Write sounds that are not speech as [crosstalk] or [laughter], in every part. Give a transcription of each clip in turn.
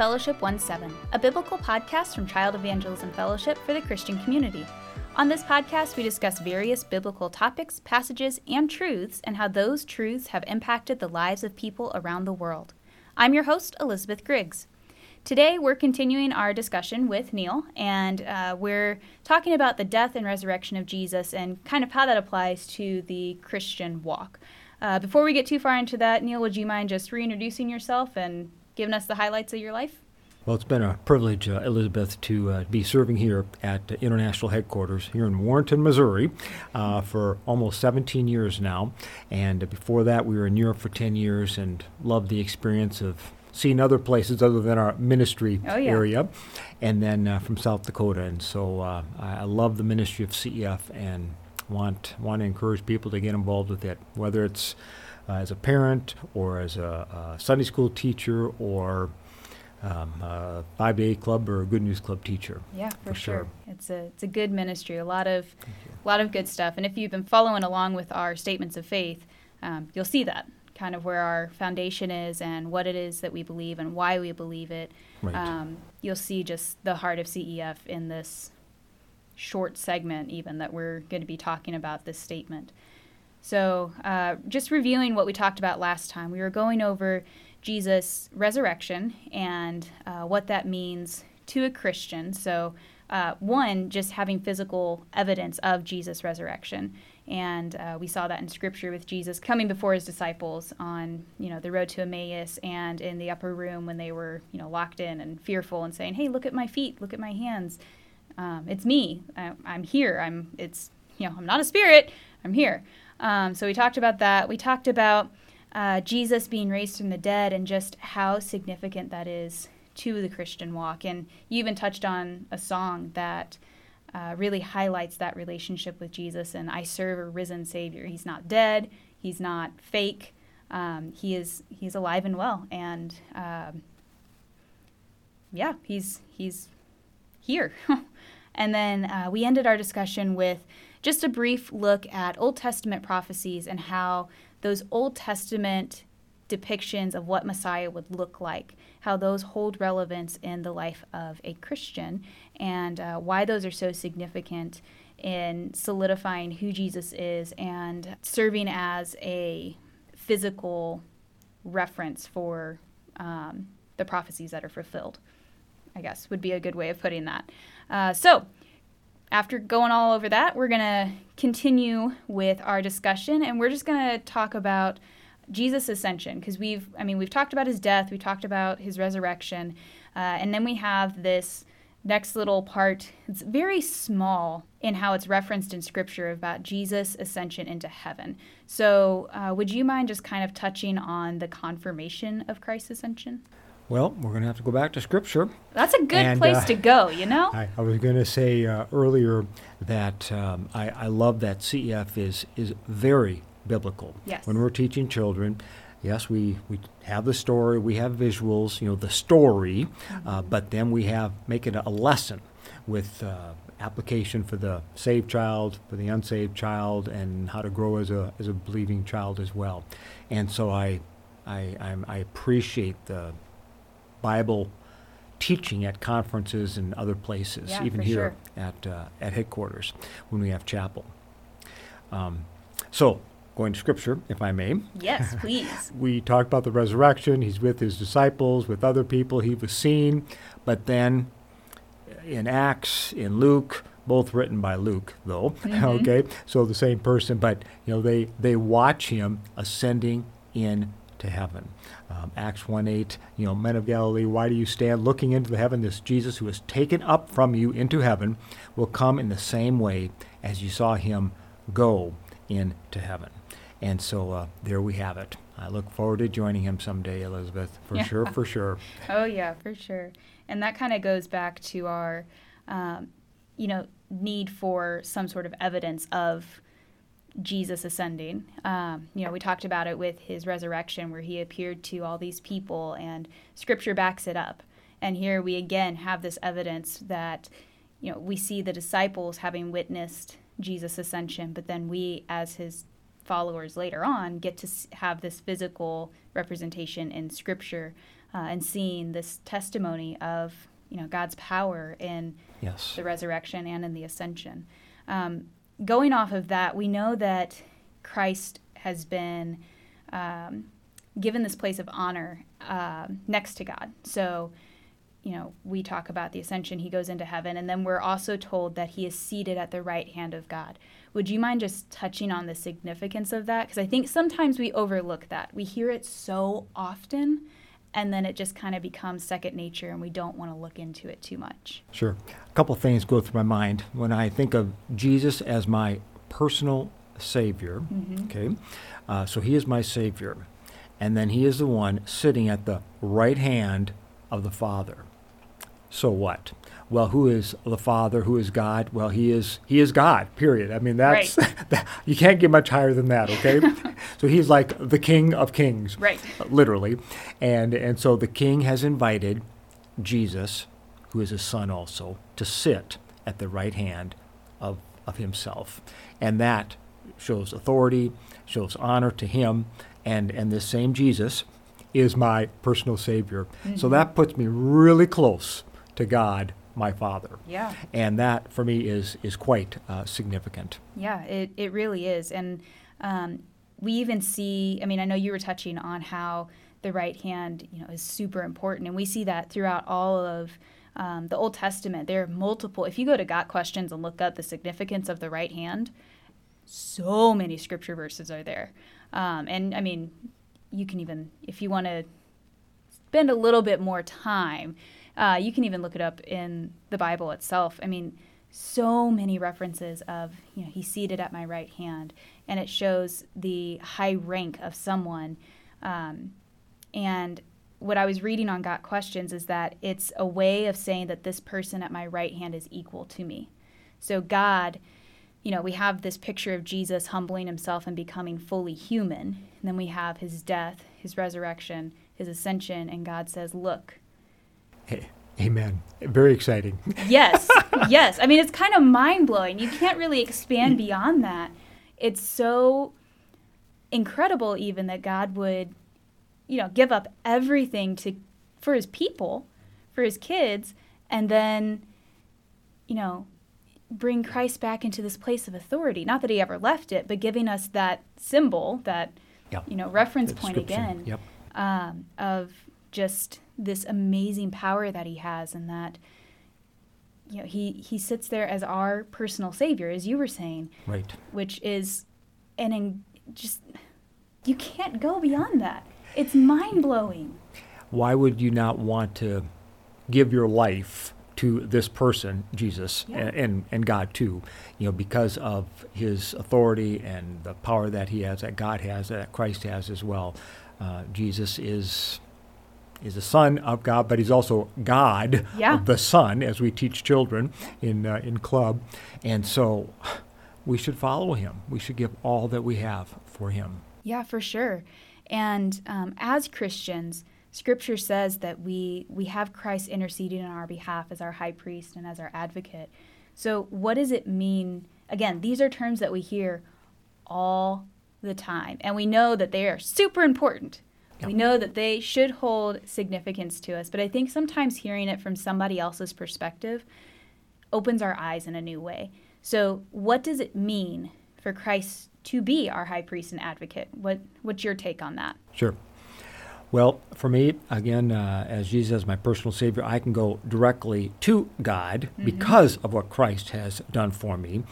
Fellowship 1 7, a biblical podcast from Child Evangelism Fellowship for the Christian community. On this podcast, we discuss various biblical topics, passages, and truths, and how those truths have impacted the lives of people around the world. I'm your host, Elizabeth Griggs. Today, we're continuing our discussion with Neil, and uh, we're talking about the death and resurrection of Jesus and kind of how that applies to the Christian walk. Uh, before we get too far into that, Neil, would you mind just reintroducing yourself and giving us the highlights of your life? Well, it's been a privilege, uh, Elizabeth, to uh, be serving here at uh, International Headquarters here in Warrenton, Missouri, uh, for almost 17 years now. And before that, we were in Europe for 10 years and loved the experience of seeing other places other than our ministry Oh, yeah. area. And then uh, from South Dakota. And so uh, I, I love the ministry of CEF and want, want to encourage people to get involved with it, whether it's uh, as a parent or as a, a Sunday school teacher or um, a five day club or a good news club teacher. Yeah, for, For sure. sure. It's a it's a good ministry. A lot of a lot of good stuff. And if you've been following along with our statements of faith, um, you'll see that kind of where our foundation is and what it is that we believe and why we believe it. Right. Um, you'll see just the heart of CEF in this short segment, even that we're going to be talking about this statement. So, uh, just reviewing what we talked about last time, we were going over Jesus' resurrection and uh, what that means to a Christian. So, uh, one, just having physical evidence of Jesus' resurrection, and uh, we saw that in Scripture with Jesus coming before his disciples on, you know, the road to Emmaus and in the upper room when they were, you know, locked in and fearful, and saying, "Hey, look at my feet, look at my hands. Um, it's me. I, I'm here. I'm. It's you know, I'm not a spirit. I'm here." Um, so we talked about that. We talked about uh, Jesus being raised from the dead and just how significant that is to the Christian walk. And you even touched on a song that uh, really highlights that relationship with Jesus. And I serve a risen Savior. He's not dead. He's not fake. Um, he is. He's alive and well. And um, yeah, he's he's here. [laughs] and then uh, we ended our discussion with just a brief look at Old Testament prophecies and how those Old Testament depictions of what Messiah would look like, how those hold relevance in the life of a Christian, and uh, why those are so significant in solidifying who Jesus is and serving as a physical reference for um, the prophecies that are fulfilled. I guess would be a good way of putting that. Uh, so, after going all over that, we're going to continue with our discussion and we're just going to talk about Jesus' ascension because we've, I mean, we've talked about his death, we talked about his resurrection, uh, and then we have this next little part. It's very small in how it's referenced in scripture about Jesus' ascension into heaven. So, uh, would you mind just kind of touching on the confirmation of Christ's ascension? Well, we're going to have to go back to Scripture. That's a good And, place uh, to go, you know? I, I was going to say uh, earlier that um, I, I love that CEF is is very biblical. Yes. When we're teaching children, yes, we, we have the story, we have visuals, you know, the story, uh, but then we have make it a lesson with uh, application for the saved child, for the unsaved child, and how to grow as a as a believing child as well. And so I I I'm, I appreciate the Bible teaching at conferences and other places, Yeah, even here sure. at uh, at headquarters when we have chapel. Um, so, going to Scripture, if I may, Yes, [laughs] please. we talked about the resurrection. He's with his disciples, with other people. He was seen, but then in Acts, in Luke, both written by Luke, though. [laughs] Mhm. okay, so the same person, but you know they they watch him ascending in to heaven. Um, Acts 1 8, you know, men of Galilee, why do you stand looking into the heaven? This Jesus who is taken up from you into heaven will come in the same way as you saw him go into heaven. And so uh, there we have it. I look forward to joining him someday, Elizabeth, for Yeah. sure, for sure. [laughs] Oh yeah, for sure. And that kind of goes back to our, um, you know, need for some sort of evidence of Jesus ascending. Um, you know, we talked about it with his resurrection, where he appeared to all these people, and Scripture backs it up. And here we again have this evidence that, you know, we see the disciples having witnessed Jesus' ascension, but then we, as his followers later on, get to have this physical representation in Scripture uh, and seeing this testimony of you know God's power in Yes. the resurrection and in the ascension. Um, going off of that, we know that Christ has been um, given this place of honor uh, next to God. So, you know, we talk about the ascension, he goes into heaven, and then we're also told that he is seated at the right hand of God. Would you mind just touching on the significance of that? Because I think sometimes we overlook that. We hear it so often, and then it just kind of becomes second nature, and we don't want to look into it too much. Sure. A couple things go through my mind when I think of Jesus as my personal Savior. Okay. Uh, so he is my Savior. And then he is the one sitting at the right hand of the Father. So what? Well, who is the Father? Who is God? Well, he is he is God. Period. I mean, that's [laughs] that, you can't get much higher than that. Okay, [laughs] so he's like the King of Kings, Right. literally, and and so the King has invited Jesus, who is his Son also, to sit at the right hand of of himself, and that shows authority, shows honor to him, and and this same Jesus is my personal Savior. So mm-hmm. that puts me really close to God, my Father. Yeah. And that, for me, is, is quite uh, significant. Yeah, it, it really is. And um, we even see, I mean, I know you were touching on how the right hand, you know, is super important. And we see that throughout all of um, the Old Testament. There are multiple, if you go to Got Questions and look up the significance of the right hand, so many scripture verses are there. Um, and I mean, you can even, if you want to spend a little bit more time, uh, you can even look it up in the Bible itself. I mean, so many references of, you know, he's seated at my right hand, and it shows the high rank of someone. Um, and what I was reading on Got Questions is that it's a way of saying that this person at my right hand is equal to me. So God, you know, we have this picture of Jesus humbling himself and becoming fully human. And then we have his death, his resurrection, his ascension, and God says, Look, amen. Very exciting. [laughs] yes, yes. I mean, it's kind of mind blowing. You can't really expand beyond that. It's so incredible, even that God would, you know, give up everything to for His people, for His kids, and then, you know, bring Christ back into this place of authority. Not that He ever left it, but giving us that symbol, that Yep. you know, reference point again Yep. um, of just this amazing power that he has and that you know he he sits there as our personal savior as you were saying Right. which is an in, just you can't go beyond that it's mind-blowing Why would you not want to give your life to this person, Jesus, Yeah. and, and, and God too? You know, because of his authority and the power that he has, that God has, that Christ has as well. Uh, Jesus is is the Son of God, but he's also God, Yeah. the Son, as we teach children in uh, in club, and so we should follow him. We should give all that we have for him. Yeah, for sure. And um, as Christians, Scripture says that we we have Christ interceding on our behalf as our high priest and as our advocate. So, what does it mean? Again, these are terms that we hear all the time, and we know that they are super important. We know that they should hold significance to us, but I think sometimes hearing it from somebody else's perspective opens our eyes in a new way. So, what does it mean for Christ to be our high priest and advocate? What what's your take on that? Sure. Well, for me, again, uh, as Jesus my personal Savior, I can go directly to God because of what Christ has done for me,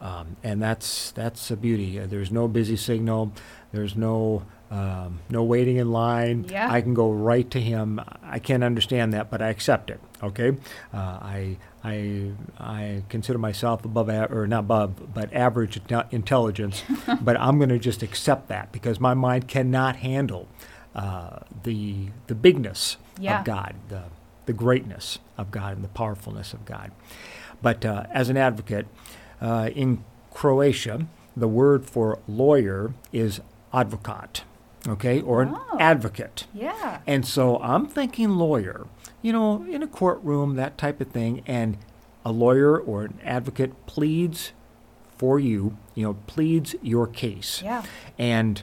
um, and that's that's a beauty. Uh, there's no busy signal. There's no um, no waiting in line. Yeah. I can go right to Him. I can't understand that, but I accept it. Okay, uh, I I I consider myself above a- or not above, but average inte- intelligence, [laughs] but I'm going to just accept that because my mind cannot handle uh, the the bigness Yeah. of God, the the greatness of God, and the powerfulness of God. But uh, as an advocate uh, in Croatia, the word for lawyer is advokat, okay, or an Oh. advocate. Yeah. And so I'm thinking lawyer, you know, in a courtroom, that type of thing. And a lawyer or an advocate pleads for you, you know, pleads your case. Yeah. And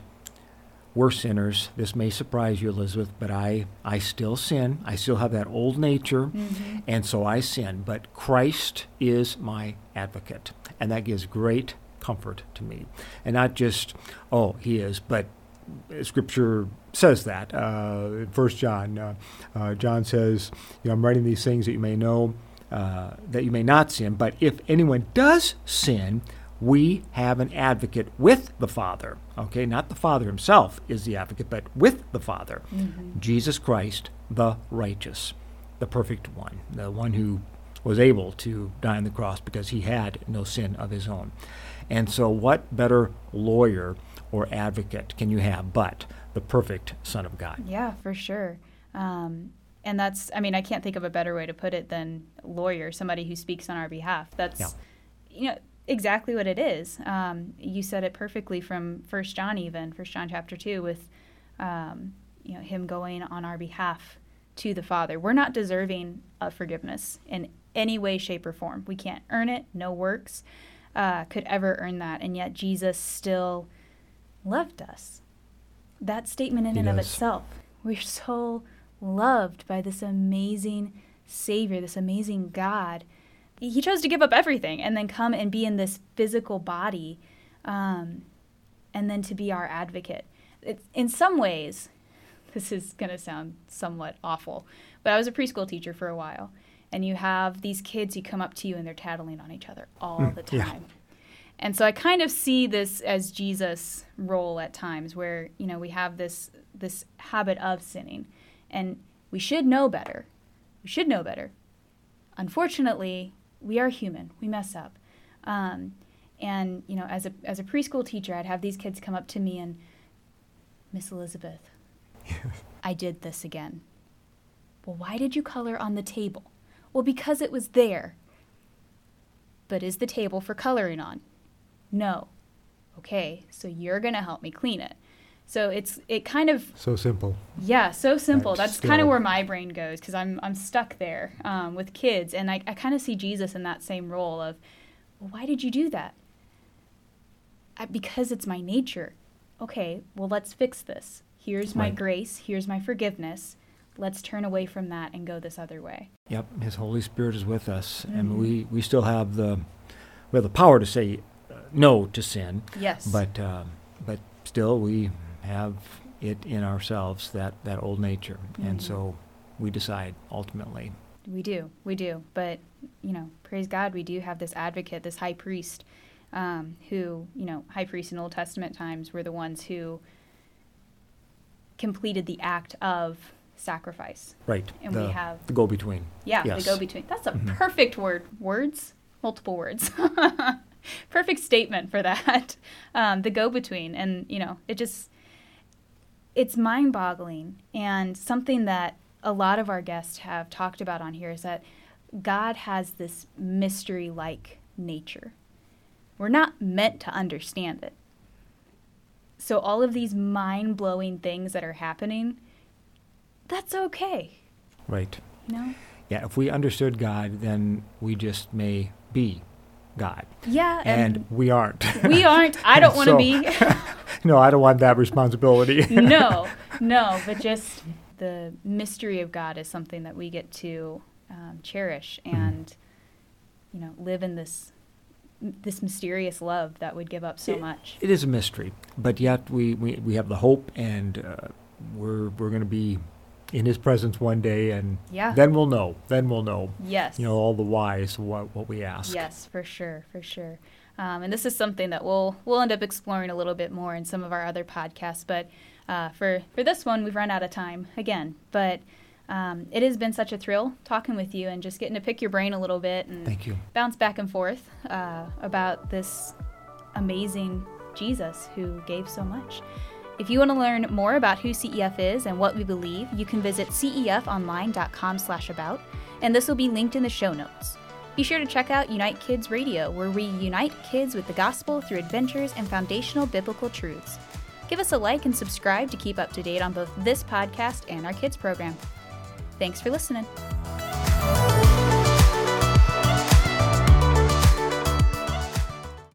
we're sinners. This may surprise you, Elizabeth, but I, I still sin. I still have that old nature, Mm-hmm. and so I sin. But Christ is my advocate, and that gives great comfort to me. And not just, oh, he is, but Scripture says that. Uh, First John, uh, uh, John says, you know, I'm writing these things that you may know, uh, that you may not sin. But if anyone does sin, we have an advocate with the Father. Okay, not the Father himself is the advocate, but with the Father, Jesus Christ, the righteous, the perfect one, the one who was able to die on the cross because he had no sin of his own. And so, what better lawyer or advocate can you have but the perfect Son of God? Yeah, for sure. Um, and that's, I mean, I can't think of a better way to put it than lawyer, somebody who speaks on our behalf. That's, Yeah. you know, exactly what it is. Um, you said it perfectly from First John, even First John chapter two, with, um, you know, him going on our behalf to the Father. We're not deserving of forgiveness in any way, shape, or form. We can't earn it. No works uh, could ever earn that, and yet Jesus still loved us. That statement in He and of itself. We're so loved by this amazing Savior, this amazing God. He chose to give up everything and then come and be in this physical body, um, and then to be our advocate. It's, in some ways, [laughs] this is going to sound somewhat awful, but I was a preschool teacher for a while, and you have these kids who come up to you and they're tattling on each other all the time. yeah. And so I kind of see this as Jesus' role at times, where you know we have this this habit of sinning, and we should know better. We should know better. Unfortunately, we are human. We mess up. Um, and you know, as a as a preschool teacher, I'd have these kids come up to me and, Miss Elizabeth, [laughs] I did this again. Well, why did you color on the table? Well, because it was there. But is the table for coloring on? No. Okay, so you're going to help me clean it. So it's it kind of So simple. yeah, so simple. Right, That's kind of where my brain goes because I'm I'm stuck there um, with kids, and I, I kind of see Jesus in that same role of, well, why did you do that? I, because it's my nature. Okay, well let's fix this. Here's my Right. grace. Here's my forgiveness. Let's turn away from that and go this other way. Yep, His Holy Spirit is with us, Mhm. and we, we still have the we have the power to say no to sin, Yes. but uh, but still we have it in ourselves that that old nature, and Mhm. so we decide ultimately. We do, we do. But, you know, praise God, we do have this advocate, this high priest, um, who, you know, high priests in Old Testament times were the ones who completed the act of sacrifice. Right. And the, we have- the go between. Yeah, Yes. the go between. That's a Mhm. perfect word. Words, multiple words. [laughs] perfect statement for that. [laughs] Um, the go between. And, you know, it just, it's mind boggling. And something that a lot of our guests have talked about on here is that God has this mystery like nature. We're not meant to understand it. So, all of these mind blowing things that are happening, that's okay. Right. Know? Yeah. If we understood God, then we just may be God, Yeah, and, we aren't. [laughs] we aren't. I don't want to So- be. [laughs] no, I don't want that responsibility. [laughs] no, no, but just the mystery of God is something that we get to um, cherish Mm-hmm. and, you know, live in this this mysterious love that would give up so It- much. It is a mystery, but yet we, we, we have the hope, and uh, we're we're going to be in His presence one day, and Yeah. then we'll know. Then we'll know. Yes. You know all the whys what what we ask. Yes, for sure, for sure. Um, and this is something that we'll we'll end up exploring a little bit more in some of our other podcasts. But uh, for for this one, we've run out of time again. But um, it has been such a thrill talking with you and just getting to pick your brain a little bit and Thank you. bounce back and forth uh, about this amazing Jesus who gave so much. If you want to learn more about who CEF is and what we believe, you can visit cefonline.com/about, and this will be linked in the show notes. Be sure to check out Unite Kids Radio, where we unite kids with the gospel through adventures and foundational biblical truths. Give us a like and subscribe to keep up to date on both this podcast and our kids program. Thanks for listening.